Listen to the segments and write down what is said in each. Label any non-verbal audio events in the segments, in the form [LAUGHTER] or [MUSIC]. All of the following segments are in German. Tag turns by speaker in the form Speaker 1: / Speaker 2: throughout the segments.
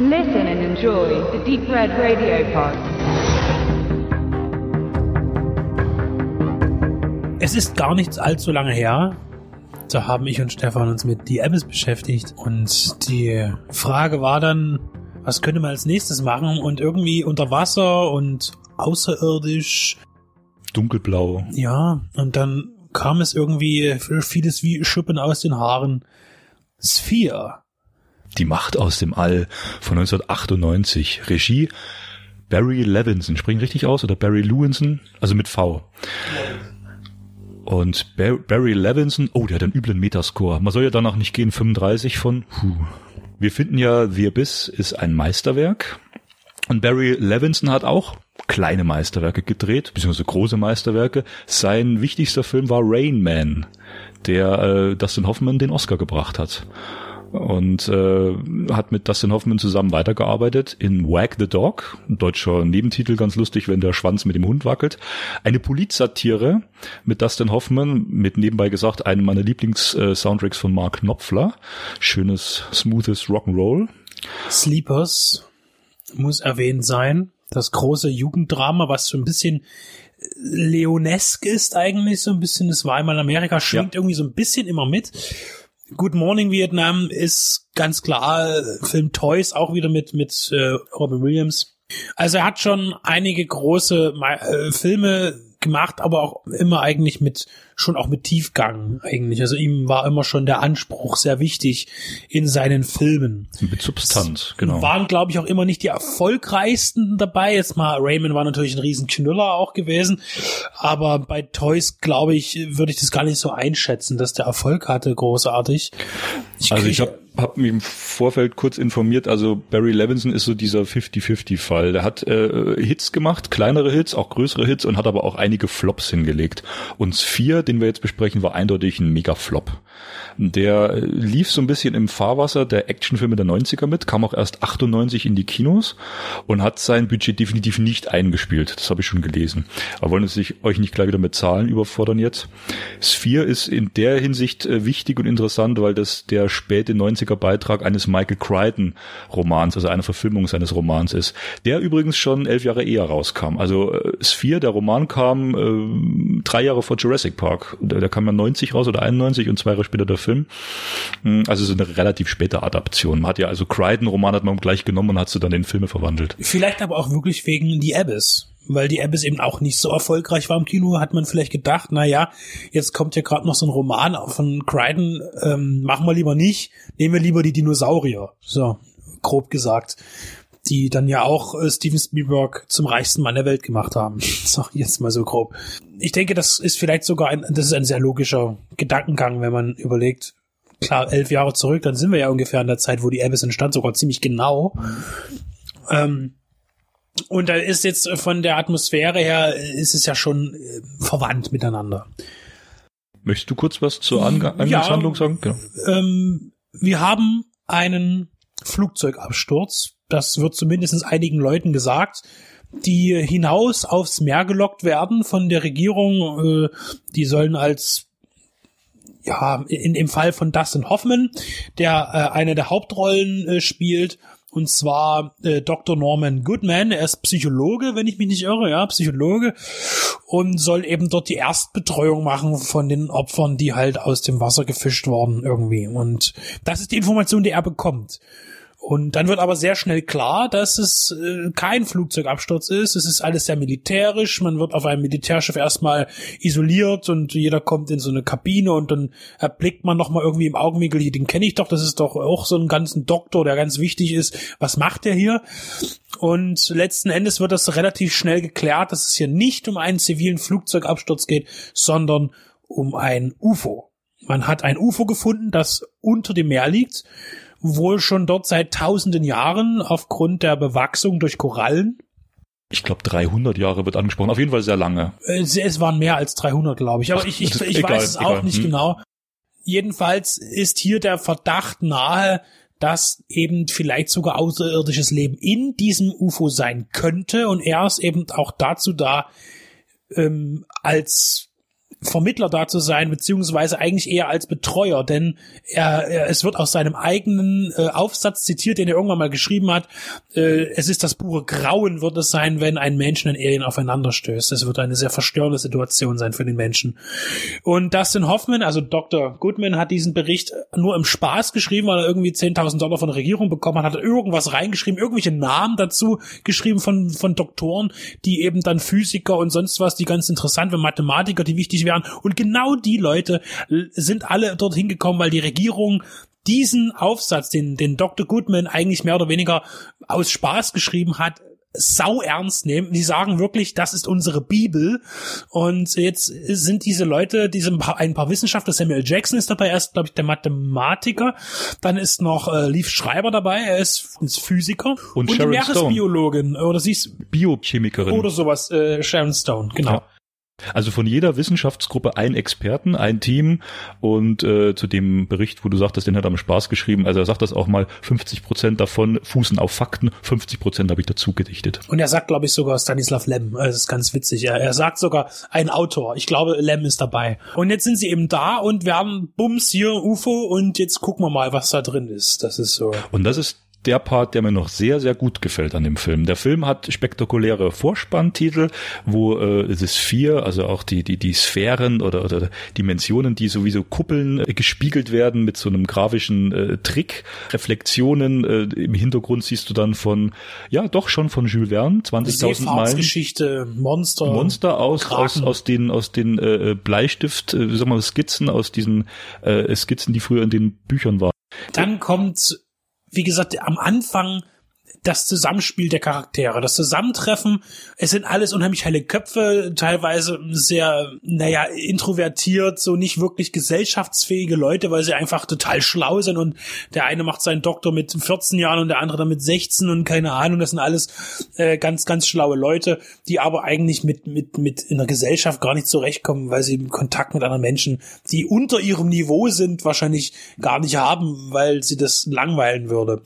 Speaker 1: Listen and enjoy the Deep Red Radio Pod.
Speaker 2: Es ist gar nicht allzu lange her. Da haben ich und Stefan uns mit Abyss beschäftigt und die Frage war dann, was könnte man als nächstes machen und irgendwie unter Wasser und außerirdisch.
Speaker 3: Dunkelblau.
Speaker 2: Ja, und dann kam es irgendwie vieles wie Schuppen aus den Haaren. Sphere.
Speaker 3: Die Macht aus dem All von 1998. Regie Barry Levinson. Springen richtig aus? Oder Barry Lewinson? Also mit V. Und Barry Levinson, oh, der hat einen üblen Metascore. Man soll ja danach nicht gehen, 35 von, puh. Wir finden ja, The Abyss ist ein Meisterwerk. Und Barry Levinson hat auch kleine Meisterwerke gedreht, beziehungsweise große Meisterwerke. Sein wichtigster Film war Rain Man, der äh, Dustin Hoffman den Oscar gebracht hat und äh, hat mit Dustin Hoffman zusammen weitergearbeitet in Wag the Dog, ein deutscher Nebentitel, ganz lustig, wenn der Schwanz mit dem Hund wackelt. Eine Polizsatire mit Dustin Hoffman, mit nebenbei gesagt einem meiner Lieblings-Soundtracks von Mark Knopfler. Schönes, smoothes Rock'n'Roll.
Speaker 2: Sleepers muss erwähnt sein. Das große Jugenddrama, was so ein bisschen Leonesk ist eigentlich, so ein bisschen, das war einmal Amerika, schwingt ja. irgendwie so ein bisschen immer mit. Good Morning Vietnam ist ganz klar Film Toys, auch wieder mit, mit äh, Robin Williams. Also er hat schon einige große äh, Filme gemacht, aber auch immer eigentlich mit schon auch mit Tiefgang eigentlich. Also ihm war immer schon der Anspruch sehr wichtig in seinen Filmen.
Speaker 3: Mit Substanz, genau.
Speaker 2: Waren, glaube ich, auch immer nicht die erfolgreichsten dabei. Jetzt mal, Raymond war natürlich ein riesen Knüller auch gewesen. Aber bei Toys, glaube ich, würde ich das gar nicht so einschätzen, dass der Erfolg hatte, großartig.
Speaker 3: Ich also ich habe hab mich im Vorfeld kurz informiert, also Barry Levinson ist so dieser 50-50-Fall. Der hat äh, Hits gemacht, kleinere Hits, auch größere Hits und hat aber auch einige Flops hingelegt. Und Sphere, den wir jetzt besprechen, war eindeutig ein Mega-Flop. Der äh, lief so ein bisschen im Fahrwasser der Actionfilme der 90er mit, kam auch erst 98 in die Kinos und hat sein Budget definitiv nicht eingespielt. Das habe ich schon gelesen. Aber wollen Sie euch nicht gleich wieder mit Zahlen überfordern jetzt? Sphere ist in der Hinsicht äh, wichtig und interessant, weil das der späte 90er Beitrag eines Michael Crichton Romans, also einer Verfilmung seines Romans ist, der übrigens schon elf Jahre eher rauskam. Also äh, Sphere, der Roman kam äh, drei Jahre vor Jurassic Park. Der, der kam ja 90 raus oder 91 und zwei Jahre später der Film. Hm, also so eine relativ späte Adaption. Man hat ja also Crichton-Roman hat man gleich genommen und hat sie dann in Filme verwandelt.
Speaker 2: Vielleicht aber auch wirklich wegen The Abyss weil die Abyss eben auch nicht so erfolgreich war im Kino, hat man vielleicht gedacht, na ja, jetzt kommt ja gerade noch so ein Roman von Crichton, ähm, machen wir lieber nicht, nehmen wir lieber die Dinosaurier. So, grob gesagt. Die dann ja auch äh, Steven Spielberg zum reichsten Mann der Welt gemacht haben. [LAUGHS] So, jetzt mal so grob. Ich denke, das ist vielleicht sogar ein, das ist ein sehr logischer Gedankengang, wenn man überlegt, klar, elf Jahre zurück, dann sind wir ja ungefähr in der Zeit, wo die Abyss entstand, sogar ziemlich genau. Ähm, und da ist jetzt von der Atmosphäre her, ist es ja schon äh, verwandt miteinander.
Speaker 3: Möchtest du kurz was zur Angangshandlung ja, sagen? Genau.
Speaker 2: Ähm, wir haben einen Flugzeugabsturz. Das wird zumindest einigen Leuten gesagt die hinaus aufs Meer gelockt werden von der Regierung. Äh, die sollen als ja, in, im Fall von Dustin Hoffman, der äh, eine der Hauptrollen äh, spielt, und zwar äh, Dr. Norman Goodman. Er ist Psychologe, wenn ich mich nicht irre, ja, Psychologe. Und soll eben dort die Erstbetreuung machen von den Opfern, die halt aus dem Wasser gefischt worden irgendwie. Und das ist die Information, die er bekommt. Und dann wird aber sehr schnell klar, dass es äh, kein Flugzeugabsturz ist. Es ist alles sehr militärisch. Man wird auf einem Militärschiff erstmal isoliert und jeder kommt in so eine Kabine und dann erblickt man nochmal irgendwie im Augenwinkel, den kenne ich doch, das ist doch auch so ein ganzen Doktor, der ganz wichtig ist. Was macht der hier? Und letzten Endes wird das relativ schnell geklärt, dass es hier nicht um einen zivilen Flugzeugabsturz geht, sondern um ein UFO. Man hat ein UFO gefunden, das unter dem Meer liegt wohl schon dort seit tausenden Jahren aufgrund der Bewachsung durch Korallen.
Speaker 3: Ich glaube 300 Jahre wird angesprochen, auf jeden Fall sehr lange.
Speaker 2: Es, es waren mehr als 300, glaube ich, aber Ach, ich, ich, ich egal, weiß es egal. auch nicht hm. genau. Jedenfalls ist hier der Verdacht nahe, dass eben vielleicht sogar außerirdisches Leben in diesem UFO sein könnte und er ist eben auch dazu da, ähm, als Vermittler da zu sein, beziehungsweise eigentlich eher als Betreuer, denn er, er es wird aus seinem eigenen äh, Aufsatz zitiert, den er irgendwann mal geschrieben hat. Äh, es ist das pure Grauen, wird es sein, wenn ein Mensch und ein Alien aufeinander stößt. Es wird eine sehr verstörende Situation sein für den Menschen. Und Dustin Hoffman, also Dr. Goodman, hat diesen Bericht nur im Spaß geschrieben, weil er irgendwie 10.000 Dollar von der Regierung bekommen hat, hat irgendwas reingeschrieben, irgendwelche Namen dazu geschrieben von, von Doktoren, die eben dann Physiker und sonst was, die ganz interessant waren, Mathematiker, die wichtig wären. Und genau die Leute sind alle dorthin gekommen, weil die Regierung diesen Aufsatz, den, den Dr. Goodman eigentlich mehr oder weniger aus Spaß geschrieben hat, sau ernst nehmen. Die sagen wirklich, das ist unsere Bibel. Und jetzt sind diese Leute, diese ein paar Wissenschaftler, Samuel Jackson ist dabei, er ist, glaube ich, der Mathematiker. Dann ist noch äh, Leaf Schreiber dabei, er ist, ist Physiker.
Speaker 3: Und,
Speaker 2: und
Speaker 3: Sharon
Speaker 2: die Meeresbiologin, oder sie ist
Speaker 3: Biochemikerin.
Speaker 2: oder sowas, äh, Sharon Stone, genau.
Speaker 3: Ja. Also von jeder Wissenschaftsgruppe ein Experten, ein Team und äh, zu dem Bericht, wo du sagtest, den hat er am Spaß geschrieben, also er sagt das auch mal, 50 Prozent davon fußen auf Fakten, 50 Prozent habe ich dazu gedichtet.
Speaker 2: Und er sagt, glaube ich, sogar Stanislav Lem. Das ist ganz witzig. Er, er sagt sogar ein Autor. Ich glaube, Lem ist dabei. Und jetzt sind sie eben da und werden Bums hier, UFO und jetzt gucken wir mal, was da drin ist. Das ist so.
Speaker 3: Und das ist der Part, der mir noch sehr, sehr gut gefällt an dem Film. Der Film hat spektakuläre Vorspanntitel, wo äh, das vier, also auch die, die, die Sphären oder, oder Dimensionen, die sowieso Kuppeln äh, gespiegelt werden mit so einem grafischen äh, Trick, Reflexionen. Äh, Im Hintergrund siehst du dann von, ja, doch schon von Jules Verne, 20.000 Meilen.
Speaker 2: Geschichte, Monster.
Speaker 3: Monster aus,
Speaker 2: Kraken.
Speaker 3: aus, aus den, aus den äh, Bleistift, äh, sagen wir mal, Skizzen, aus diesen äh, Skizzen, die früher in den Büchern waren.
Speaker 2: Dann kommt, wie gesagt, am Anfang das Zusammenspiel der Charaktere, das Zusammentreffen. Es sind alles unheimlich helle Köpfe, teilweise sehr, naja, introvertiert, so nicht wirklich gesellschaftsfähige Leute, weil sie einfach total schlau sind und der eine macht seinen Doktor mit 14 Jahren und der andere dann mit 16 und keine Ahnung. Das sind alles äh, ganz, ganz schlaue Leute, die aber eigentlich mit, mit, mit in der Gesellschaft gar nicht zurechtkommen, weil sie im Kontakt mit anderen Menschen, die unter ihrem Niveau sind, wahrscheinlich gar nicht haben, weil sie das langweilen würde.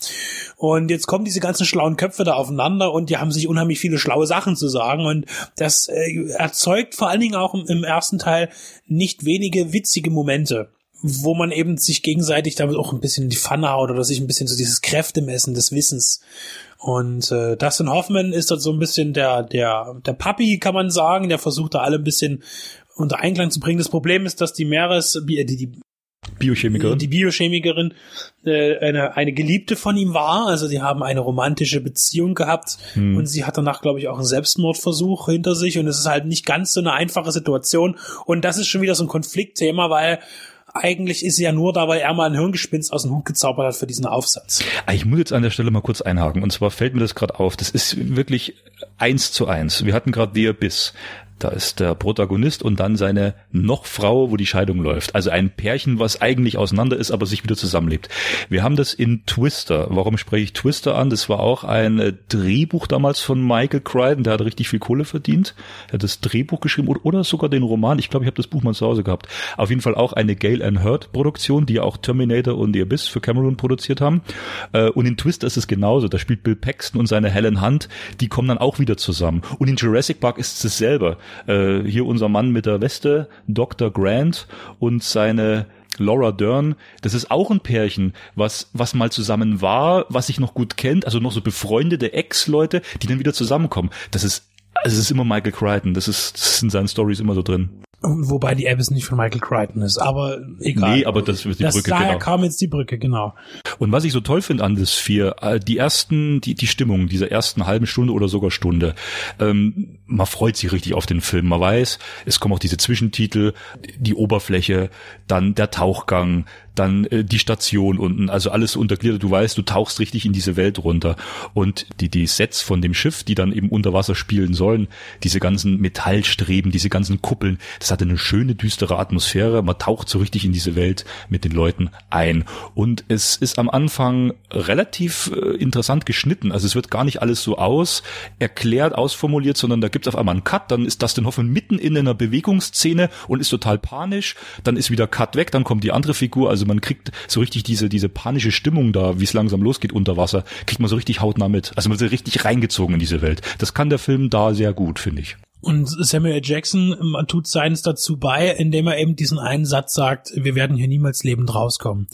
Speaker 2: Und jetzt kommen diese ganzen schlauen Köpfe da aufeinander und die haben sich unheimlich viele schlaue Sachen zu sagen und das äh, erzeugt vor allen Dingen auch im, im ersten Teil nicht wenige witzige Momente wo man eben sich gegenseitig damit auch ein bisschen in die Pfanne haut oder sich ein bisschen so dieses Kräftemessen des Wissens. Und äh, Dustin Hoffman ist dort so ein bisschen der, der, der Papi, kann man sagen, der versucht da alle ein bisschen unter Einklang zu bringen. Das Problem ist, dass die Meeres, die, die
Speaker 3: Biochemikerin.
Speaker 2: die Biochemikerin äh, eine, eine Geliebte von ihm war. Also die haben eine romantische Beziehung gehabt
Speaker 3: Hm.
Speaker 2: und sie hat danach, glaube ich, auch einen Selbstmordversuch hinter sich und es ist halt nicht ganz so eine einfache Situation und das ist schon wieder so ein Konfliktthema, weil eigentlich ist sie ja nur da, weil er mal ein Hirngespinst aus dem Hut gezaubert hat für diesen Aufsatz.
Speaker 3: Ah, Ich muss jetzt an der Stelle mal kurz einhaken. Und zwar fällt mir das gerade auf. Das ist wirklich eins zu eins. Wir hatten gerade The Abyss. Da ist der Protagonist und dann seine noch Frau, wo die Scheidung läuft. Also ein Pärchen, was eigentlich auseinander ist, aber sich wieder zusammenlebt. Wir haben das in Twister. Warum spreche ich Twister an? Das war auch ein äh, Drehbuch damals von Michael Crichton. Der hat richtig viel Kohle verdient. Er hat das Drehbuch geschrieben oder, sogar den Roman. Ich glaube, ich habe das Buch mal zu Hause gehabt. Auf jeden Fall auch eine Gale and Hurt Produktion, die ja auch Terminator und The Abyss für Cameron produziert haben. Äh, Und in Twister ist es genauso. Da spielt Bill Paxton und seine Helen Hunt. Die kommen dann auch wieder zusammen. Und in Jurassic Park ist es selber. Äh, Hier unser Mann mit der Weste, Dr. Grant und seine Laura Dern, das ist auch ein Pärchen, was, was mal zusammen war, was sich noch gut kennt, also noch so befreundete Ex-Leute, die dann wieder zusammenkommen. Das ist, also es ist immer Michael Crichton, das ist, das sind seine Stories immer so drin.
Speaker 2: Wobei die Abyss nicht von Michael Crichton ist, aber egal.
Speaker 3: Nee, aber das ist die
Speaker 2: das
Speaker 3: Brücke,
Speaker 2: daher
Speaker 3: genau.
Speaker 2: kam jetzt die Brücke, genau.
Speaker 3: Und was ich so toll finde an das vier, äh, die ersten, die, die Stimmung dieser ersten halben Stunde oder sogar Stunde, ähm, man freut sich richtig auf den Film. Man weiß, es kommen auch diese Zwischentitel, die Oberfläche, dann der Tauchgang, dann äh, die Station unten, also alles untergliedert. Du weißt, du tauchst richtig in diese Welt runter. Und die, die Sets von dem Schiff, die dann eben unter Wasser spielen sollen, diese ganzen Metallstreben, diese ganzen Kuppeln, das hatte eine schöne, düstere Atmosphäre. Man taucht so richtig in diese Welt mit den Leuten ein. Und es ist am Anfang relativ äh, interessant geschnitten. Also es wird gar nicht alles so aus erklärt, ausformuliert, sondern da gibt es auf einmal einen Cut, dann ist Dustin Hoffman mitten in einer Bewegungsszene und ist total panisch, dann ist wieder Cut weg, dann kommt die andere Figur, also man kriegt so richtig diese, diese panische Stimmung da, wie es langsam losgeht unter Wasser, kriegt man so richtig hautnah mit. Also man wird richtig reingezogen in diese Welt. Das kann der Film da sehr gut, finde ich.
Speaker 2: Und Samuel Jackson tut seins dazu bei, indem er eben diesen einen Satz sagt, wir werden hier niemals lebend rauskommen.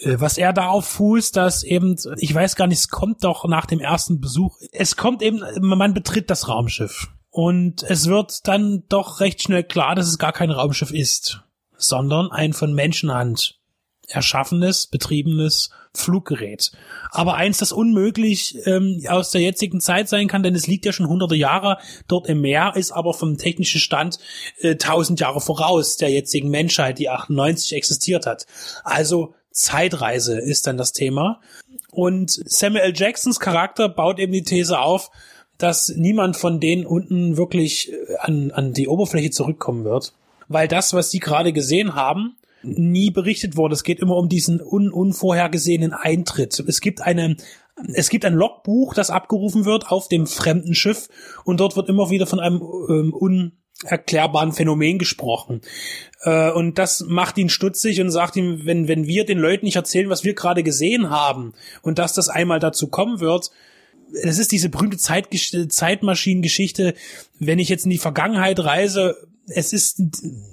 Speaker 2: Äh, was er darauf fußt, dass eben, ich weiß gar nicht, es kommt doch nach dem ersten Besuch, es kommt eben, man betritt das Raumschiff. Und es wird dann doch recht schnell klar, dass es gar kein Raumschiff ist, sondern ein von Menschenhand erschaffenes, betriebenes Fluggerät. Aber eins, das unmöglich ähm, aus der jetzigen Zeit sein kann, denn es liegt ja schon hunderte Jahre dort im Meer, ist aber vom technischen Stand äh, tausend Jahre voraus der jetzigen Menschheit, die 98 existiert hat. Also Zeitreise ist dann das Thema. Und Samuel. Jacksons Charakter baut eben die These auf, dass niemand von denen unten wirklich äh, an, an die Oberfläche zurückkommen wird. Weil das, was sie gerade gesehen haben, nie berichtet wurde. Es geht immer um diesen un unvorhergesehenen Eintritt. Es gibt eine es gibt ein Logbuch, das abgerufen wird auf dem fremden Schiff und dort wird immer wieder von einem ähm, unerklärbaren Phänomen gesprochen. Äh, und das macht ihn stutzig und sagt ihm, wenn, wenn wir den Leuten nicht erzählen, was wir gerade gesehen haben und dass das einmal dazu kommen wird, es ist diese berühmte Zeit, Zeitmaschinengeschichte, wenn ich jetzt in die Vergangenheit reise, es ist,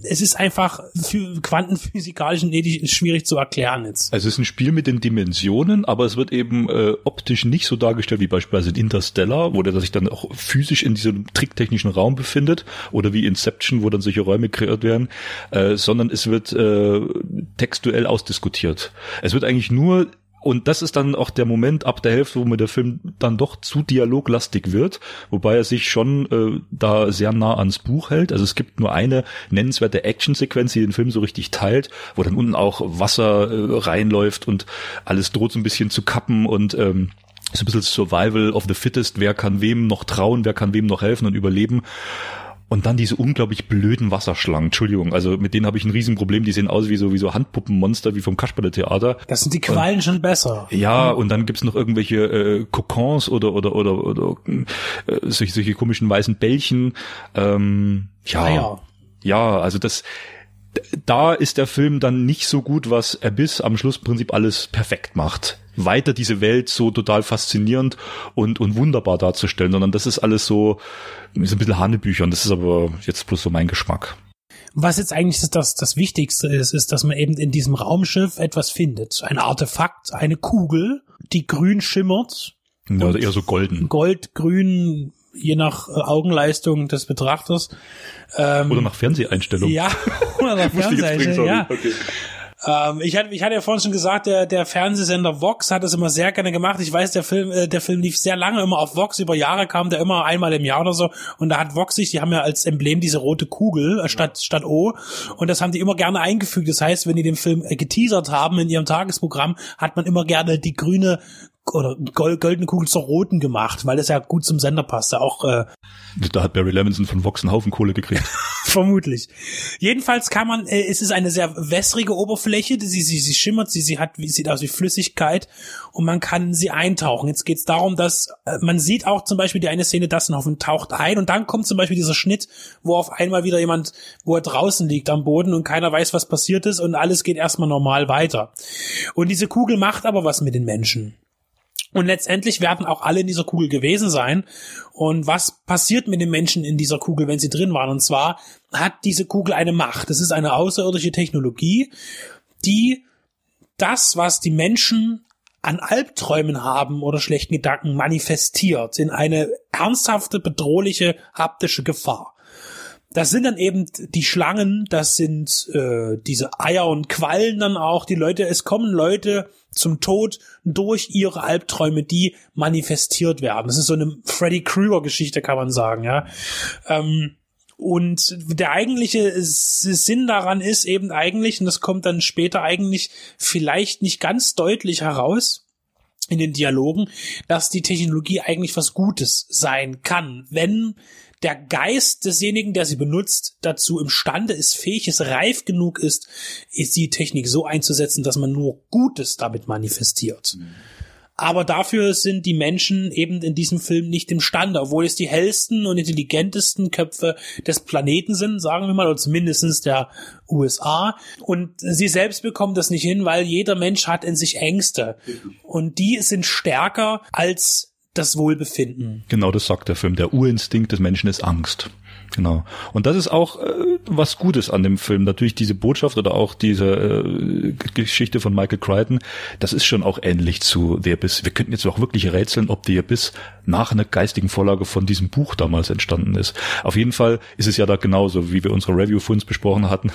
Speaker 2: es ist einfach für quantenphysikalisch und ethisch schwierig zu erklären jetzt.
Speaker 3: Also es ist ein Spiel mit den Dimensionen, aber es wird eben äh, optisch nicht so dargestellt wie beispielsweise in Interstellar, wo der sich dann auch physisch in diesem tricktechnischen Raum befindet oder wie Inception, wo dann solche Räume kreiert werden, äh, sondern es wird äh, textuell ausdiskutiert. Es wird eigentlich nur und das ist dann auch der Moment ab der Hälfte, wo mir der Film dann doch zu dialoglastig wird, wobei er sich schon äh, da sehr nah ans Buch hält. Also es gibt nur eine nennenswerte Actionsequenz, die den Film so richtig teilt, wo dann unten auch Wasser äh, reinläuft und alles droht so ein bisschen zu kappen und ähm, so ein bisschen Survival of the Fittest, wer kann wem noch trauen, wer kann wem noch helfen und überleben. Und dann diese unglaublich blöden Wasserschlangen. Entschuldigung, also mit denen habe ich ein Riesenproblem. Die sehen aus wie so, wie so Handpuppenmonster, wie vom Kasperle-Theater.
Speaker 2: Das sind die Quallen und, schon besser.
Speaker 3: Ja, und dann gibt's noch irgendwelche äh, Kokons oder oder oder oder äh, solche, solche komischen weißen Bällchen. Ähm, ja, ah, ja, ja, also das da ist der Film dann nicht so gut, was Abyss am Schlussprinzip alles perfekt macht weiter diese Welt so total faszinierend und, und wunderbar darzustellen, sondern das ist alles so, ist ein bisschen Hanebücher und das ist aber jetzt bloß so mein Geschmack.
Speaker 2: Was jetzt eigentlich das, das Wichtigste ist, ist, dass man eben in diesem Raumschiff etwas findet. Ein Artefakt, eine Kugel, die grün schimmert.
Speaker 3: Ja, eher so golden.
Speaker 2: Gold, grün, je nach äh, Augenleistung des Betrachters.
Speaker 3: Ähm, oder nach Fernseheinstellung.
Speaker 2: Ja, [LAUGHS] oder nach [LAUGHS] Fernseheinstellung, ja. Okay. Ähm, ich, hatte, ich hatte ja vorhin schon gesagt, der, der Fernsehsender Vox hat es immer sehr gerne gemacht. Ich weiß, der Film, äh, der Film lief sehr lange immer auf Vox. Über Jahre kam der immer einmal im Jahr oder so. Und da hat Vox sich, die haben ja als Emblem diese rote Kugel äh, statt, statt O. Und das haben die immer gerne eingefügt. Das heißt, wenn die den Film äh, geteasert haben in ihrem Tagesprogramm, hat man immer gerne die grüne oder goldene Kugel zur roten gemacht, weil das ja gut zum Sender passte. Auch äh,
Speaker 3: da hat Barry Levinson von Vox einen Haufen Kohle gekriegt. [LAUGHS]
Speaker 2: Vermutlich. Jedenfalls kann man, äh, es ist eine sehr wässrige Oberfläche, sie, sie, sie schimmert, sie, sie hat, wie, sieht aus wie Flüssigkeit und man kann sie eintauchen. Jetzt geht es darum, dass äh, man sieht auch zum Beispiel die eine Szene, Dustinhoffen taucht ein und dann kommt zum Beispiel dieser Schnitt, wo auf einmal wieder jemand, wo er draußen liegt am Boden und keiner weiß, was passiert ist und alles geht erstmal normal weiter. Und diese Kugel macht aber was mit den Menschen. Und letztendlich werden auch alle in dieser Kugel gewesen sein. Und was passiert mit den Menschen in dieser Kugel, wenn sie drin waren? Und zwar hat diese Kugel eine Macht. Es ist eine außerirdische Technologie, die das, was die Menschen an Albträumen haben oder schlechten Gedanken manifestiert in eine ernsthafte, bedrohliche haptische Gefahr. Das sind dann eben die Schlangen, das sind äh, diese Eier und Quallen dann auch, die Leute, es kommen Leute zum Tod durch ihre Albträume, die manifestiert werden. Das ist so eine Freddy Krueger Geschichte, kann man sagen, ja. Ähm, und der eigentliche Sinn daran ist eben eigentlich, und das kommt dann später eigentlich vielleicht nicht ganz deutlich heraus, in den Dialogen, dass die Technologie eigentlich was Gutes sein kann, wenn der Geist desjenigen, der sie benutzt, dazu imstande ist, fähig ist, reif genug ist, ist die Technik so einzusetzen, dass man nur Gutes damit manifestiert. Mhm. Aber dafür sind die Menschen eben in diesem Film nicht imstande, obwohl es die hellsten und intelligentesten Köpfe des Planeten sind, sagen wir mal, oder zumindestens der USA. Und sie selbst bekommen das nicht hin, weil jeder Mensch hat in sich Ängste. Und die sind stärker als das Wohlbefinden.
Speaker 3: Genau das sagt der Film. Der Urinstinkt des Menschen ist Angst. Genau. Und das ist auch äh, was Gutes an dem Film. Natürlich diese Botschaft oder auch diese äh, Geschichte von Michael Crichton, das ist schon auch ähnlich zu The Abyss. Wir könnten jetzt auch wirklich rätseln, ob The Abyss nach einer geistigen Vorlage von diesem Buch damals entstanden ist. Auf jeden Fall ist es ja da genauso, wie wir unsere Review für uns besprochen hatten,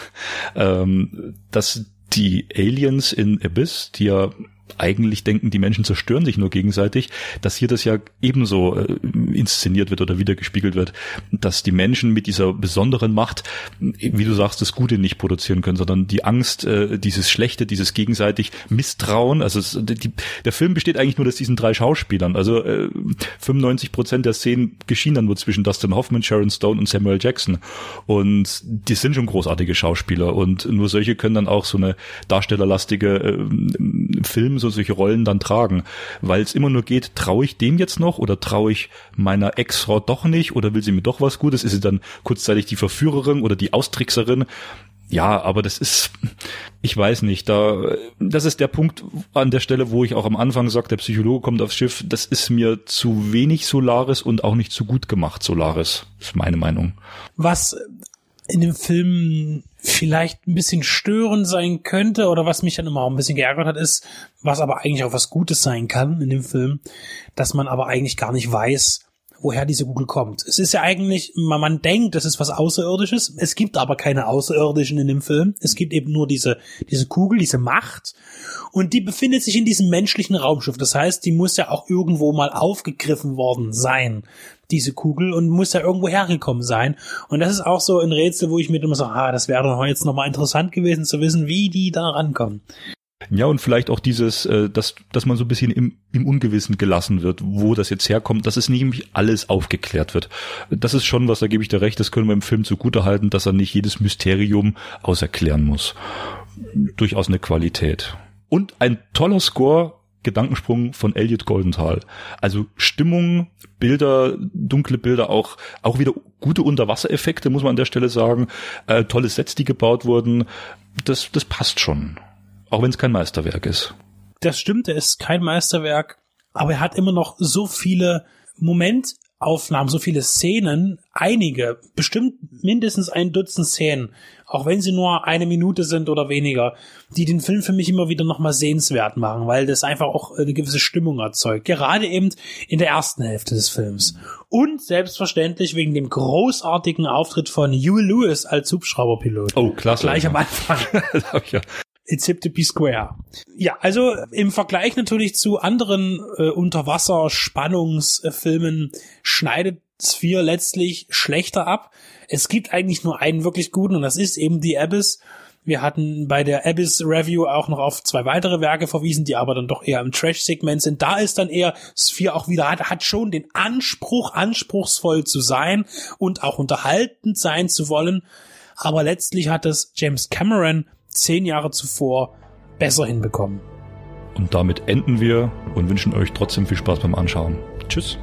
Speaker 3: ähm, dass die Aliens in Abyss, die ja eigentlich denken, die Menschen zerstören sich nur gegenseitig, dass hier das ja ebenso äh, inszeniert wird oder wiedergespiegelt wird, dass die Menschen mit dieser besonderen Macht, wie du sagst, das Gute nicht produzieren können, sondern die Angst, äh, dieses Schlechte, dieses gegenseitig Misstrauen. Also es, die, der Film besteht eigentlich nur aus diesen drei Schauspielern. Also äh, 95 Prozent der Szenen geschehen dann nur zwischen Dustin Hoffman, Sharon Stone und Samuel Jackson. Und die sind schon großartige Schauspieler und nur solche können dann auch so eine darstellerlastige äh, Film so solche Rollen dann tragen, weil es immer nur geht, traue ich dem jetzt noch oder traue ich meiner Ex-Frau doch nicht oder will sie mir doch was Gutes? Ist sie dann kurzzeitig die Verführerin oder die Austrickserin? Ja, aber das ist, ich weiß nicht, da, das ist der Punkt an der Stelle, wo ich auch am Anfang sage, der Psychologe kommt aufs Schiff, das ist mir zu wenig Solaris und auch nicht zu gut gemacht, Solaris, ist meine Meinung.
Speaker 2: Was in dem Film vielleicht ein bisschen störend sein könnte oder was mich dann immer auch ein bisschen geärgert hat, ist, was aber eigentlich auch was Gutes sein kann in dem Film, dass man aber eigentlich gar nicht weiß, woher diese Kugel kommt. Es ist ja eigentlich, man, man denkt, das ist was Außerirdisches. Es gibt aber keine Außerirdischen in dem Film. Es gibt eben nur diese, diese Kugel, diese Macht. Und die befindet sich in diesem menschlichen Raumschiff. Das heißt, die muss ja auch irgendwo mal aufgegriffen worden sein diese Kugel und muss da irgendwo hergekommen sein. Und das ist auch so ein Rätsel, wo ich mir immer so, ah, das wäre doch jetzt nochmal interessant gewesen zu wissen, wie die da rankommen.
Speaker 3: Ja, und vielleicht auch dieses, äh, dass, dass man so ein bisschen im, im Ungewissen gelassen wird, wo das jetzt herkommt, dass es nicht alles aufgeklärt wird. Das ist schon was, da gebe ich dir recht, das können wir im Film zugute halten, dass er nicht jedes Mysterium auserklären muss. Durchaus eine Qualität. Und ein toller Score Gedankensprung von Elliot Goldenthal. Also Stimmung, Bilder, dunkle Bilder, auch, auch wieder gute Unterwassereffekte, muss man an der Stelle sagen. Äh, tolle Sets, die gebaut wurden. Das, das passt schon. Auch wenn es kein Meisterwerk ist.
Speaker 2: Das stimmt, er ist kein Meisterwerk, aber er hat immer noch so viele Moment, Aufnahmen, so viele Szenen, einige, bestimmt mindestens ein Dutzend Szenen, auch wenn sie nur eine Minute sind oder weniger, die den Film für mich immer wieder nochmal sehenswert machen, weil das einfach auch eine gewisse Stimmung erzeugt. Gerade eben in der ersten Hälfte des Films. Und selbstverständlich wegen dem großartigen Auftritt von Huey Lewis als Hubschrauberpilot.
Speaker 3: Oh, klasse.
Speaker 2: Gleich am Anfang. [LAUGHS] It's to be square. Ja, also im Vergleich natürlich zu anderen äh, Unterwasser-Spannungsfilmen schneidet Sphere letztlich schlechter ab. Es gibt eigentlich nur einen wirklich guten und das ist eben die Abyss. Wir hatten bei der Abyss Review auch noch auf zwei weitere Werke verwiesen, die aber dann doch eher im Trash-Segment sind. Da ist dann eher Sphere auch wieder, hat, hat schon den Anspruch, anspruchsvoll zu sein und auch unterhaltend sein zu wollen. Aber letztlich hat es James Cameron zehn Jahre zuvor besser hinbekommen.
Speaker 3: Und damit enden wir und wünschen euch trotzdem viel Spaß beim Anschauen. Tschüss.